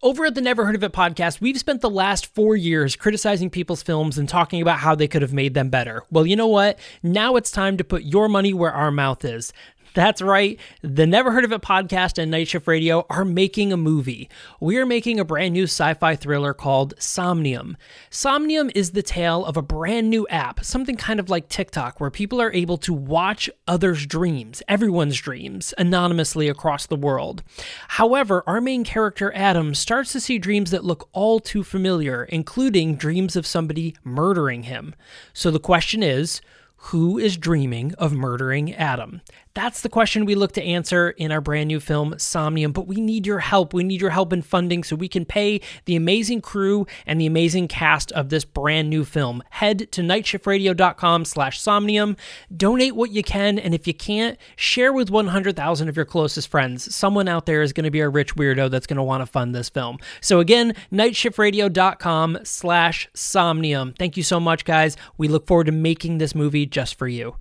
Over at the Never Heard of It podcast, we've spent the last four years criticizing people's films and talking about how they could have made them better. Well, you know what? Now it's time to put your money where our mouth is. That's right. The Never Heard of It podcast and Night Shift Radio are making a movie. We are making a brand new sci fi thriller called Somnium. Somnium is the tale of a brand new app, something kind of like TikTok, where people are able to watch others' dreams, everyone's dreams, anonymously across the world. However, our main character, Adam, starts to see dreams that look all too familiar, including dreams of somebody murdering him. So the question is, who is dreaming of murdering Adam? That's the question we look to answer in our brand new film, Somnium. But we need your help. We need your help in funding so we can pay the amazing crew and the amazing cast of this brand new film. Head to nightshiftradio.com slash somnium. Donate what you can. And if you can't, share with 100,000 of your closest friends. Someone out there is going to be a rich weirdo that's going to want to fund this film. So again, nightshiftradio.com slash somnium. Thank you so much, guys. We look forward to making this movie just for you.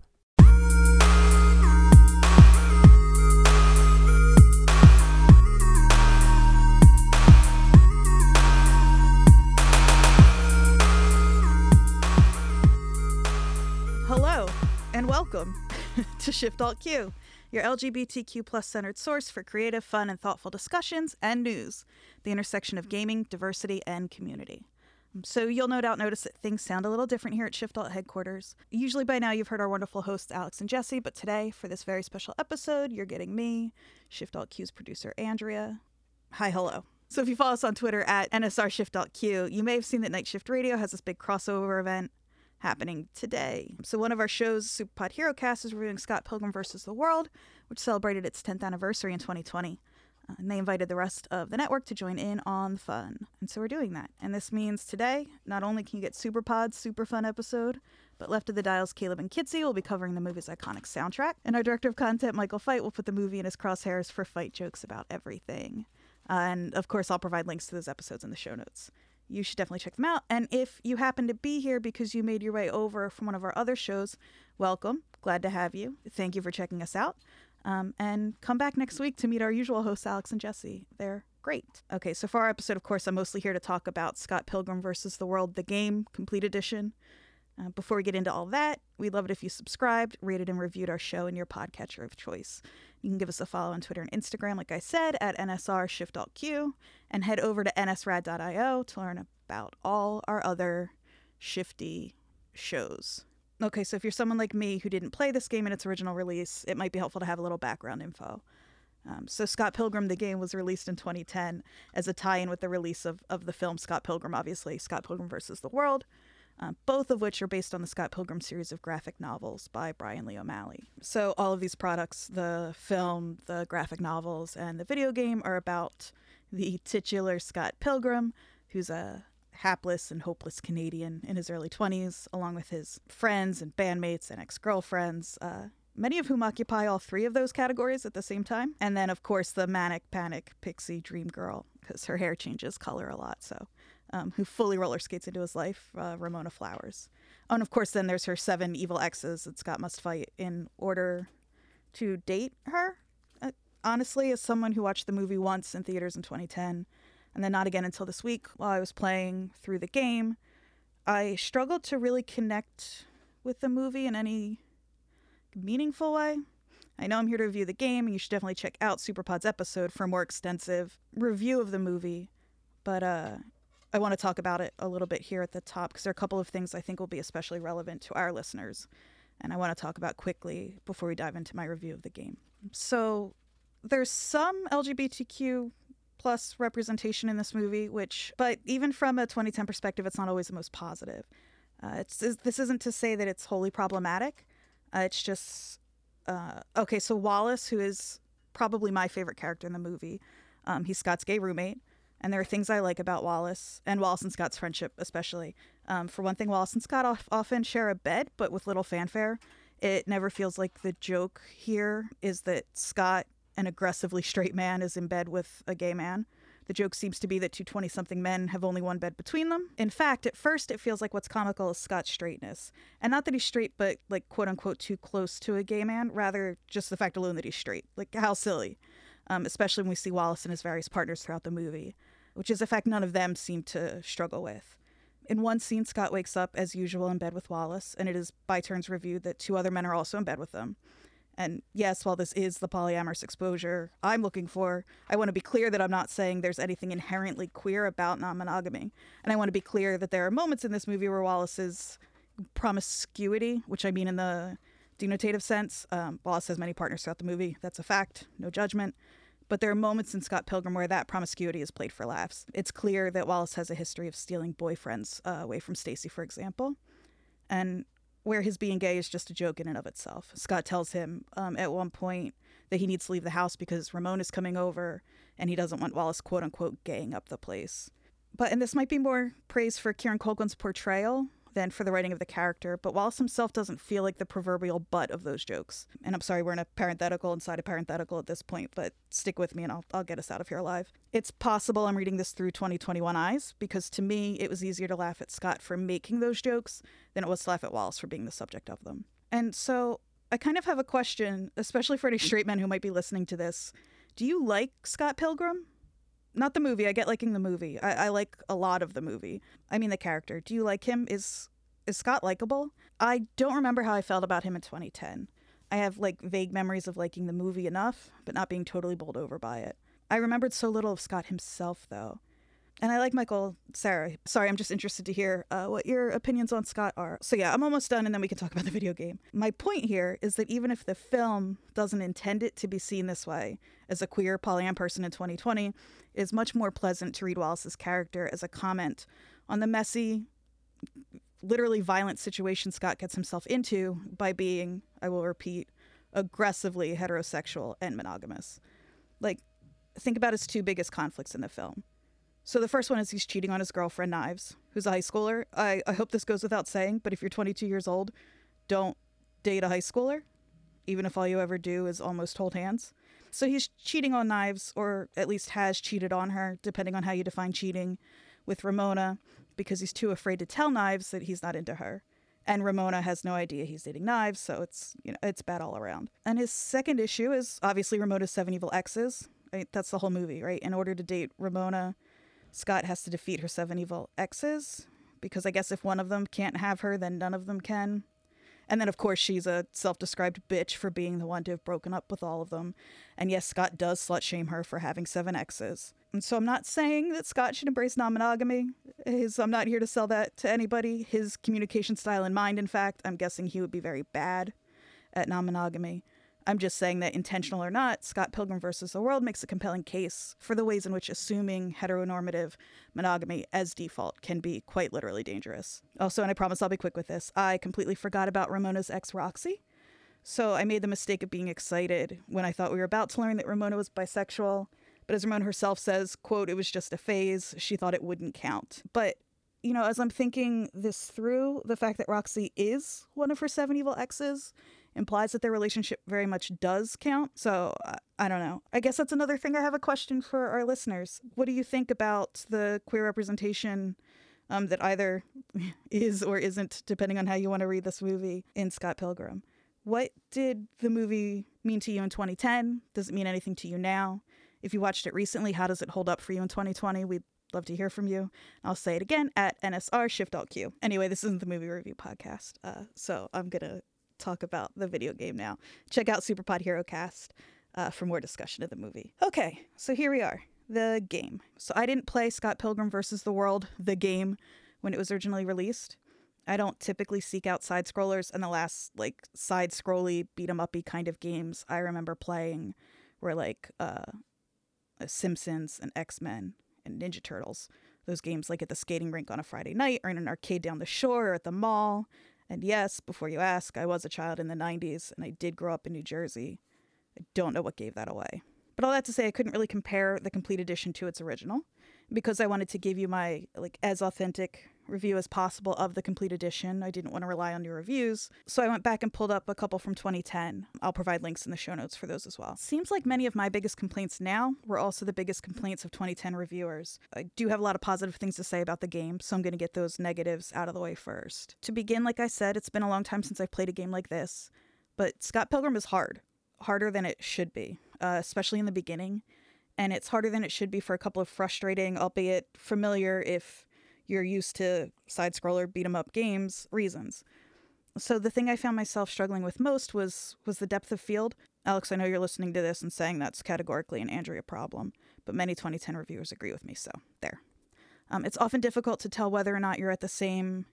Welcome to Shift Alt Q, your LGBTQ plus centered source for creative, fun, and thoughtful discussions and news, the intersection of mm. gaming, diversity, and community. Um, so you'll no doubt notice that things sound a little different here at Shift Alt headquarters. Usually by now you've heard our wonderful hosts Alex and Jesse, but today for this very special episode, you're getting me, Shift Alt Q's producer Andrea. Hi, hello. So if you follow us on Twitter at NSR Shift Alt Q, you may have seen that Night Shift Radio has this big crossover event happening today. So one of our shows, Superpod Hero Cast, is reviewing Scott Pilgrim vs. the World, which celebrated its 10th anniversary in 2020. Uh, and they invited the rest of the network to join in on the fun. And so we're doing that. And this means today, not only can you get Superpod's super fun episode, but Left of the Dials, Caleb and Kitsy will be covering the movie's iconic soundtrack. And our director of content, Michael Fight, will put the movie in his crosshairs for fight jokes about everything. Uh, and of course, I'll provide links to those episodes in the show notes you should definitely check them out. And if you happen to be here because you made your way over from one of our other shows, welcome. Glad to have you. Thank you for checking us out. Um, and come back next week to meet our usual hosts, Alex and Jesse. They're great. Okay, so for our episode, of course, I'm mostly here to talk about Scott Pilgrim versus the World, the game, complete edition. Uh, before we get into all that, we'd love it if you subscribed, rated, and reviewed our show in your podcatcher of choice. You can give us a follow on Twitter and Instagram, like I said, at NSR and head over to nsrad.io to learn about all our other shifty shows. Okay, so if you're someone like me who didn't play this game in its original release, it might be helpful to have a little background info. Um, so, Scott Pilgrim, the game, was released in 2010 as a tie in with the release of, of the film Scott Pilgrim, obviously, Scott Pilgrim versus the World, uh, both of which are based on the Scott Pilgrim series of graphic novels by Brian Lee O'Malley. So, all of these products the film, the graphic novels, and the video game are about the titular Scott Pilgrim, who's a hapless and hopeless Canadian in his early 20s, along with his friends and bandmates and ex girlfriends. Uh, many of whom occupy all three of those categories at the same time. And then, of course, the manic panic pixie dream girl, because her hair changes color a lot. So um, who fully roller skates into his life, uh, Ramona Flowers. Oh, and of course, then there's her seven evil exes that Scott must fight in order to date her. Uh, honestly, as someone who watched the movie once in theaters in 2010, and then not again until this week while I was playing through the game, I struggled to really connect with the movie in any meaningful way. I know I'm here to review the game, and you should definitely check out Superpod's episode for a more extensive review of the movie. But uh, I want to talk about it a little bit here at the top because there are a couple of things I think will be especially relevant to our listeners. And I want to talk about quickly before we dive into my review of the game. So, there's some LGBTQ plus representation in this movie, which, but even from a 2010 perspective, it's not always the most positive. Uh, it's, this isn't to say that it's wholly problematic. Uh, it's just, uh, okay, so Wallace, who is probably my favorite character in the movie, um, he's Scott's gay roommate. And there are things I like about Wallace and Wallace and Scott's friendship, especially. Um, for one thing, Wallace and Scott often share a bed, but with little fanfare. It never feels like the joke here is that Scott, an aggressively straight man, is in bed with a gay man. The joke seems to be that two 20 something men have only one bed between them. In fact, at first, it feels like what's comical is Scott's straightness. And not that he's straight, but like quote unquote too close to a gay man, rather just the fact alone that he's straight. Like, how silly. Um, especially when we see Wallace and his various partners throughout the movie. Which is a fact none of them seem to struggle with. In one scene, Scott wakes up as usual in bed with Wallace, and it is by turns reviewed that two other men are also in bed with them. And yes, while this is the polyamorous exposure I'm looking for, I want to be clear that I'm not saying there's anything inherently queer about non monogamy. And I want to be clear that there are moments in this movie where Wallace's promiscuity, which I mean in the denotative sense, um, Wallace has many partners throughout the movie. That's a fact, no judgment. But there are moments in Scott Pilgrim where that promiscuity is played for laughs. It's clear that Wallace has a history of stealing boyfriends uh, away from Stacy, for example. And where his being gay is just a joke in and of itself. Scott tells him um, at one point that he needs to leave the house because Ramon is coming over and he doesn't want Wallace, quote unquote, gaying up the place. But, and this might be more praise for Kieran Culkin's portrayal than for the writing of the character, but Wallace himself doesn't feel like the proverbial butt of those jokes. And I'm sorry, we're in a parenthetical inside a parenthetical at this point, but stick with me and I'll, I'll get us out of here alive. It's possible I'm reading this through 2021 eyes, because to me, it was easier to laugh at Scott for making those jokes than it was to laugh at Wallace for being the subject of them. And so I kind of have a question, especially for any straight men who might be listening to this. Do you like Scott Pilgrim? Not the movie. I get liking the movie. I, I like a lot of the movie. I mean the character. Do you like him? Is is Scott likable? I don't remember how I felt about him in 2010. I have like vague memories of liking the movie enough, but not being totally bowled over by it. I remembered so little of Scott himself, though. And I like Michael Cera. Sorry, I'm just interested to hear uh, what your opinions on Scott are. So, yeah, I'm almost done and then we can talk about the video game. My point here is that even if the film doesn't intend it to be seen this way, as a queer polyam person in 2020, it is much more pleasant to read Wallace's character as a comment on the messy, literally violent situation Scott gets himself into by being, I will repeat, aggressively heterosexual and monogamous. Like, think about his two biggest conflicts in the film so the first one is he's cheating on his girlfriend, Knives, who's a high schooler. I, I hope this goes without saying, but if you're 22 years old, don't date a high schooler, even if all you ever do is almost hold hands. So he's cheating on Knives, or at least has cheated on her, depending on how you define cheating, with Ramona, because he's too afraid to tell Knives that he's not into her. And Ramona has no idea he's dating Knives, so it's you know it's bad all around. And his second issue is obviously Ramona's seven evil exes. Right? That's the whole movie, right? In order to date Ramona, Scott has to defeat her seven evil exes because I guess if one of them can't have her, then none of them can. And then, of course, she's a self described bitch for being the one to have broken up with all of them. And yes, Scott does slut shame her for having seven exes. And so I'm not saying that Scott should embrace non monogamy. I'm not here to sell that to anybody. His communication style in mind, in fact, I'm guessing he would be very bad at non monogamy. I'm just saying that intentional or not, Scott Pilgrim versus the World makes a compelling case for the ways in which assuming heteronormative monogamy as default can be quite literally dangerous. Also, and I promise I'll be quick with this, I completely forgot about Ramona's ex Roxy. So I made the mistake of being excited when I thought we were about to learn that Ramona was bisexual. But as Ramona herself says, quote, it was just a phase. She thought it wouldn't count. But you know, as I'm thinking this through, the fact that Roxy is one of her seven evil exes implies that their relationship very much does count. So uh, I don't know. I guess that's another thing I have a question for our listeners. What do you think about the queer representation um, that either is or isn't, depending on how you want to read this movie, in Scott Pilgrim? What did the movie mean to you in 2010? Does it mean anything to you now? If you watched it recently, how does it hold up for you in 2020? We'd love to hear from you. I'll say it again at NSR Shift Alt Q. Anyway, this isn't the movie review podcast, uh, so I'm gonna talk about the video game now. Check out Superpod Hero Cast uh, for more discussion of the movie. Okay, so here we are, the game. So I didn't play Scott Pilgrim versus the World, the game, when it was originally released. I don't typically seek out side scrollers, and the last like side scrolly beat 'em uppy kind of games I remember playing were like uh, Simpsons and X Men and Ninja Turtles. Those games like at the skating rink on a Friday night, or in an arcade down the shore, or at the mall. And yes, before you ask, I was a child in the 90s and I did grow up in New Jersey. I don't know what gave that away. But all that to say, I couldn't really compare the complete edition to its original because I wanted to give you my like as authentic review as possible of the complete edition. I didn't want to rely on your reviews. So I went back and pulled up a couple from 2010. I'll provide links in the show notes for those as well. Seems like many of my biggest complaints now were also the biggest complaints of 2010 reviewers. I do have a lot of positive things to say about the game, so I'm going to get those negatives out of the way first. To begin, like I said, it's been a long time since I've played a game like this, but Scott Pilgrim is hard. Harder than it should be, uh, especially in the beginning and it's harder than it should be for a couple of frustrating, albeit familiar if you're used to side scroller beat 'em up games reasons. So the thing I found myself struggling with most was was the depth of field. Alex, I know you're listening to this and saying that's categorically an Andrea problem, but many 2010 reviewers agree with me. So there. Um, it's often difficult to tell whether or not you're at the same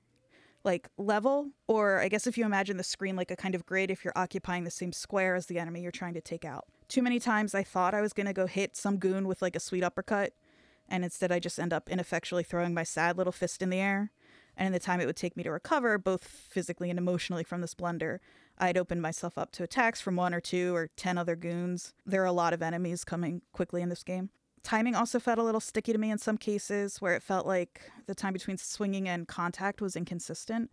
like level, or I guess if you imagine the screen like a kind of grid, if you're occupying the same square as the enemy you're trying to take out. Too many times I thought I was gonna go hit some goon with like a sweet uppercut, and instead I just end up ineffectually throwing my sad little fist in the air. And in the time it would take me to recover, both physically and emotionally, from this blunder, I'd opened myself up to attacks from one or two or ten other goons. There are a lot of enemies coming quickly in this game. Timing also felt a little sticky to me in some cases, where it felt like the time between swinging and contact was inconsistent.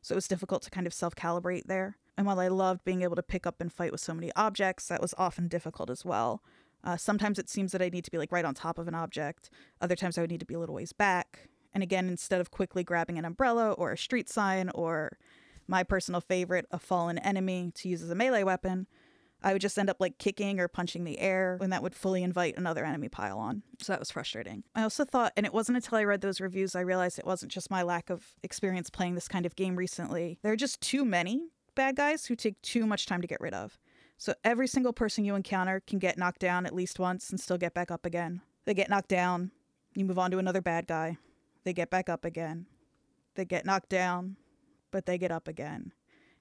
So it was difficult to kind of self calibrate there. And while I loved being able to pick up and fight with so many objects, that was often difficult as well. Uh, sometimes it seems that I need to be like right on top of an object. Other times I would need to be a little ways back. And again, instead of quickly grabbing an umbrella or a street sign or my personal favorite, a fallen enemy to use as a melee weapon, I would just end up like kicking or punching the air, and that would fully invite another enemy pile on. So that was frustrating. I also thought, and it wasn't until I read those reviews I realized it wasn't just my lack of experience playing this kind of game recently. There are just too many bad guys who take too much time to get rid of. So every single person you encounter can get knocked down at least once and still get back up again. They get knocked down, you move on to another bad guy. They get back up again. They get knocked down, but they get up again.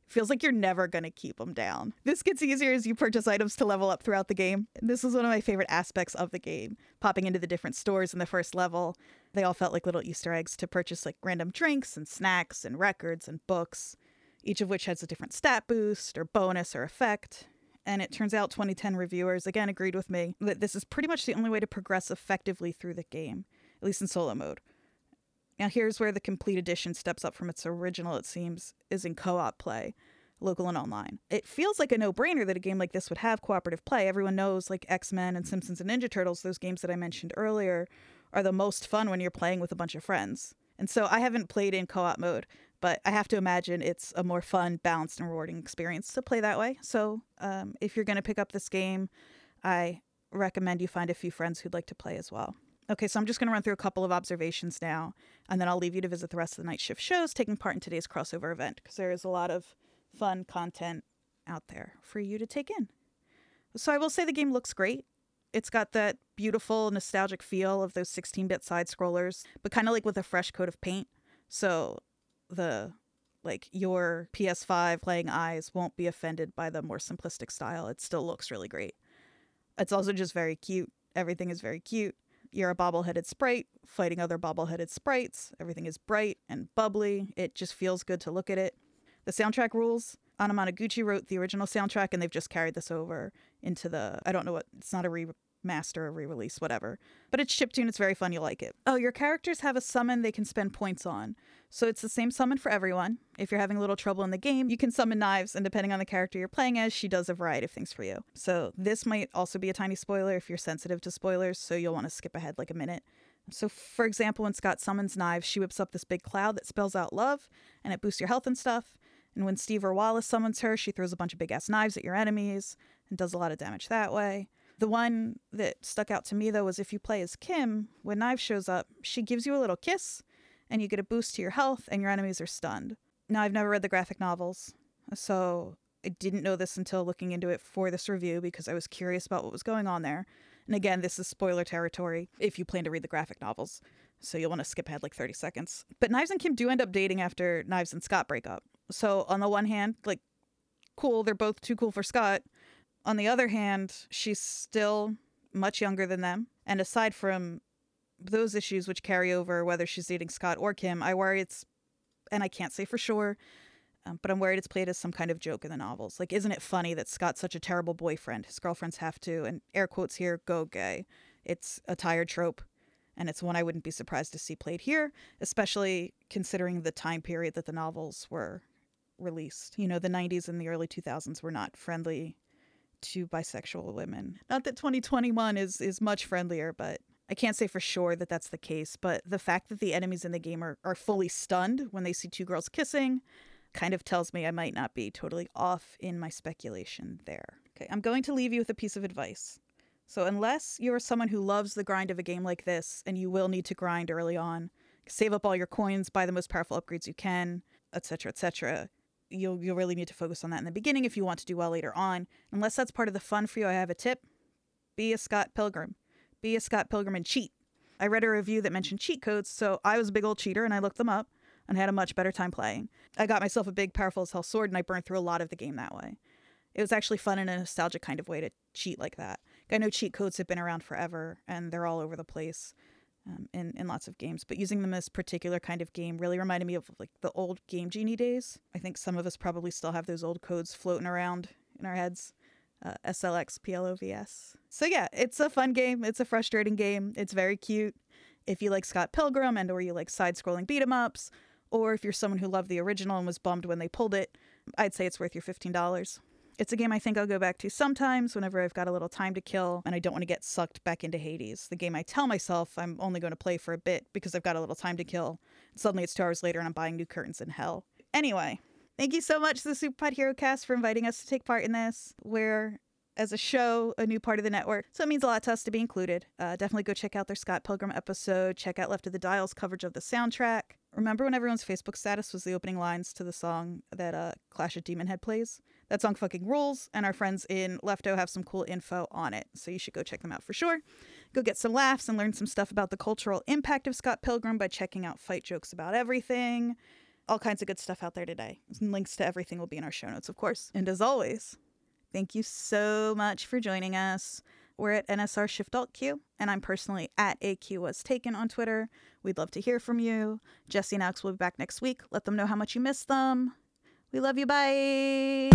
It feels like you're never going to keep them down. This gets easier as you purchase items to level up throughout the game. This is one of my favorite aspects of the game. Popping into the different stores in the first level, they all felt like little Easter eggs to purchase like random drinks and snacks and records and books, each of which has a different stat boost or bonus or effect. And it turns out 2010 reviewers again agreed with me that this is pretty much the only way to progress effectively through the game, at least in solo mode. Now, here's where the complete edition steps up from its original, it seems, is in co op play, local and online. It feels like a no brainer that a game like this would have cooperative play. Everyone knows, like X Men and Simpsons and Ninja Turtles, those games that I mentioned earlier, are the most fun when you're playing with a bunch of friends. And so I haven't played in co op mode, but I have to imagine it's a more fun, balanced, and rewarding experience to play that way. So um, if you're going to pick up this game, I recommend you find a few friends who'd like to play as well. Okay, so I'm just going to run through a couple of observations now, and then I'll leave you to visit the rest of the night shift shows taking part in today's crossover event because there is a lot of fun content out there for you to take in. So I will say the game looks great. It's got that beautiful, nostalgic feel of those 16 bit side scrollers, but kind of like with a fresh coat of paint. So the like your PS5 playing eyes won't be offended by the more simplistic style. It still looks really great. It's also just very cute. Everything is very cute. You're a bobbleheaded sprite fighting other bobbleheaded sprites. Everything is bright and bubbly. It just feels good to look at it. The soundtrack rules. Anamanaguchi wrote the original soundtrack and they've just carried this over into the I don't know what it's not a remaster or re-release, whatever. But it's chiptune, it's very fun, you'll like it. Oh, your characters have a summon they can spend points on. So it's the same summon for everyone. If you're having a little trouble in the game, you can summon knives, and depending on the character you're playing as, she does a variety of things for you. So this might also be a tiny spoiler if you're sensitive to spoilers, so you'll want to skip ahead like a minute. So, for example, when Scott summons knives, she whips up this big cloud that spells out love, and it boosts your health and stuff. And when Steve or Wallace summons her, she throws a bunch of big ass knives at your enemies and does a lot of damage that way. The one that stuck out to me though was if you play as Kim, when Knives shows up, she gives you a little kiss and you get a boost to your health, and your enemies are stunned. Now, I've never read the graphic novels, so I didn't know this until looking into it for this review because I was curious about what was going on there. And again, this is spoiler territory if you plan to read the graphic novels, so you'll want to skip ahead like 30 seconds. But Knives and Kim do end up dating after Knives and Scott break up. So, on the one hand, like, cool, they're both too cool for Scott. On the other hand, she's still much younger than them. And aside from those issues which carry over whether she's dating Scott or Kim, I worry it's, and I can't say for sure, um, but I'm worried it's played as some kind of joke in the novels. Like, isn't it funny that Scott's such a terrible boyfriend? His girlfriends have to, and air quotes here, go gay. It's a tired trope, and it's one I wouldn't be surprised to see played here, especially considering the time period that the novels were released. You know, the 90s and the early 2000s were not friendly to bisexual women. Not that 2021 is is much friendlier, but I can't say for sure that that's the case, but the fact that the enemies in the game are, are fully stunned when they see two girls kissing kind of tells me I might not be totally off in my speculation there. Okay, I'm going to leave you with a piece of advice. So, unless you're someone who loves the grind of a game like this, and you will need to grind early on, save up all your coins, buy the most powerful upgrades you can, etc., etc., you'll, you'll really need to focus on that in the beginning if you want to do well later on. Unless that's part of the fun for you, I have a tip be a Scott Pilgrim. Be a Scott Pilgrim and cheat. I read a review that mentioned cheat codes, so I was a big old cheater and I looked them up and had a much better time playing. I got myself a big, powerful as hell sword and I burned through a lot of the game that way. It was actually fun in a nostalgic kind of way to cheat like that. I know cheat codes have been around forever and they're all over the place um, in, in lots of games, but using them as particular kind of game really reminded me of like the old Game Genie days. I think some of us probably still have those old codes floating around in our heads. Uh, SLX PLOVS. So yeah, it's a fun game. It's a frustrating game. It's very cute. If you like Scott Pilgrim and or you like side-scrolling beat 'em ups, or if you're someone who loved the original and was bummed when they pulled it, I'd say it's worth your $15. It's a game I think I'll go back to sometimes whenever I've got a little time to kill and I don't want to get sucked back into Hades. The game I tell myself I'm only going to play for a bit because I've got a little time to kill. Suddenly it's two hours later and I'm buying new curtains in hell. Anyway, thank you so much to the Superpod Hero Cast for inviting us to take part in this. We're as a show, a new part of the network. So it means a lot to us to be included. Uh, definitely go check out their Scott Pilgrim episode. Check out Left of the Dials coverage of the soundtrack. Remember when everyone's Facebook status was the opening lines to the song that uh, Clash of Demon Head plays? That song fucking rules, and our friends in Lefto have some cool info on it. So you should go check them out for sure. Go get some laughs and learn some stuff about the cultural impact of Scott Pilgrim by checking out Fight Jokes About Everything. All kinds of good stuff out there today. Links to everything will be in our show notes, of course. And as always, Thank you so much for joining us. We're at NSR Shift Alt Q, and I'm personally at AQ was taken on Twitter. We'd love to hear from you. Jesse and Alex will be back next week. Let them know how much you miss them. We love you. Bye.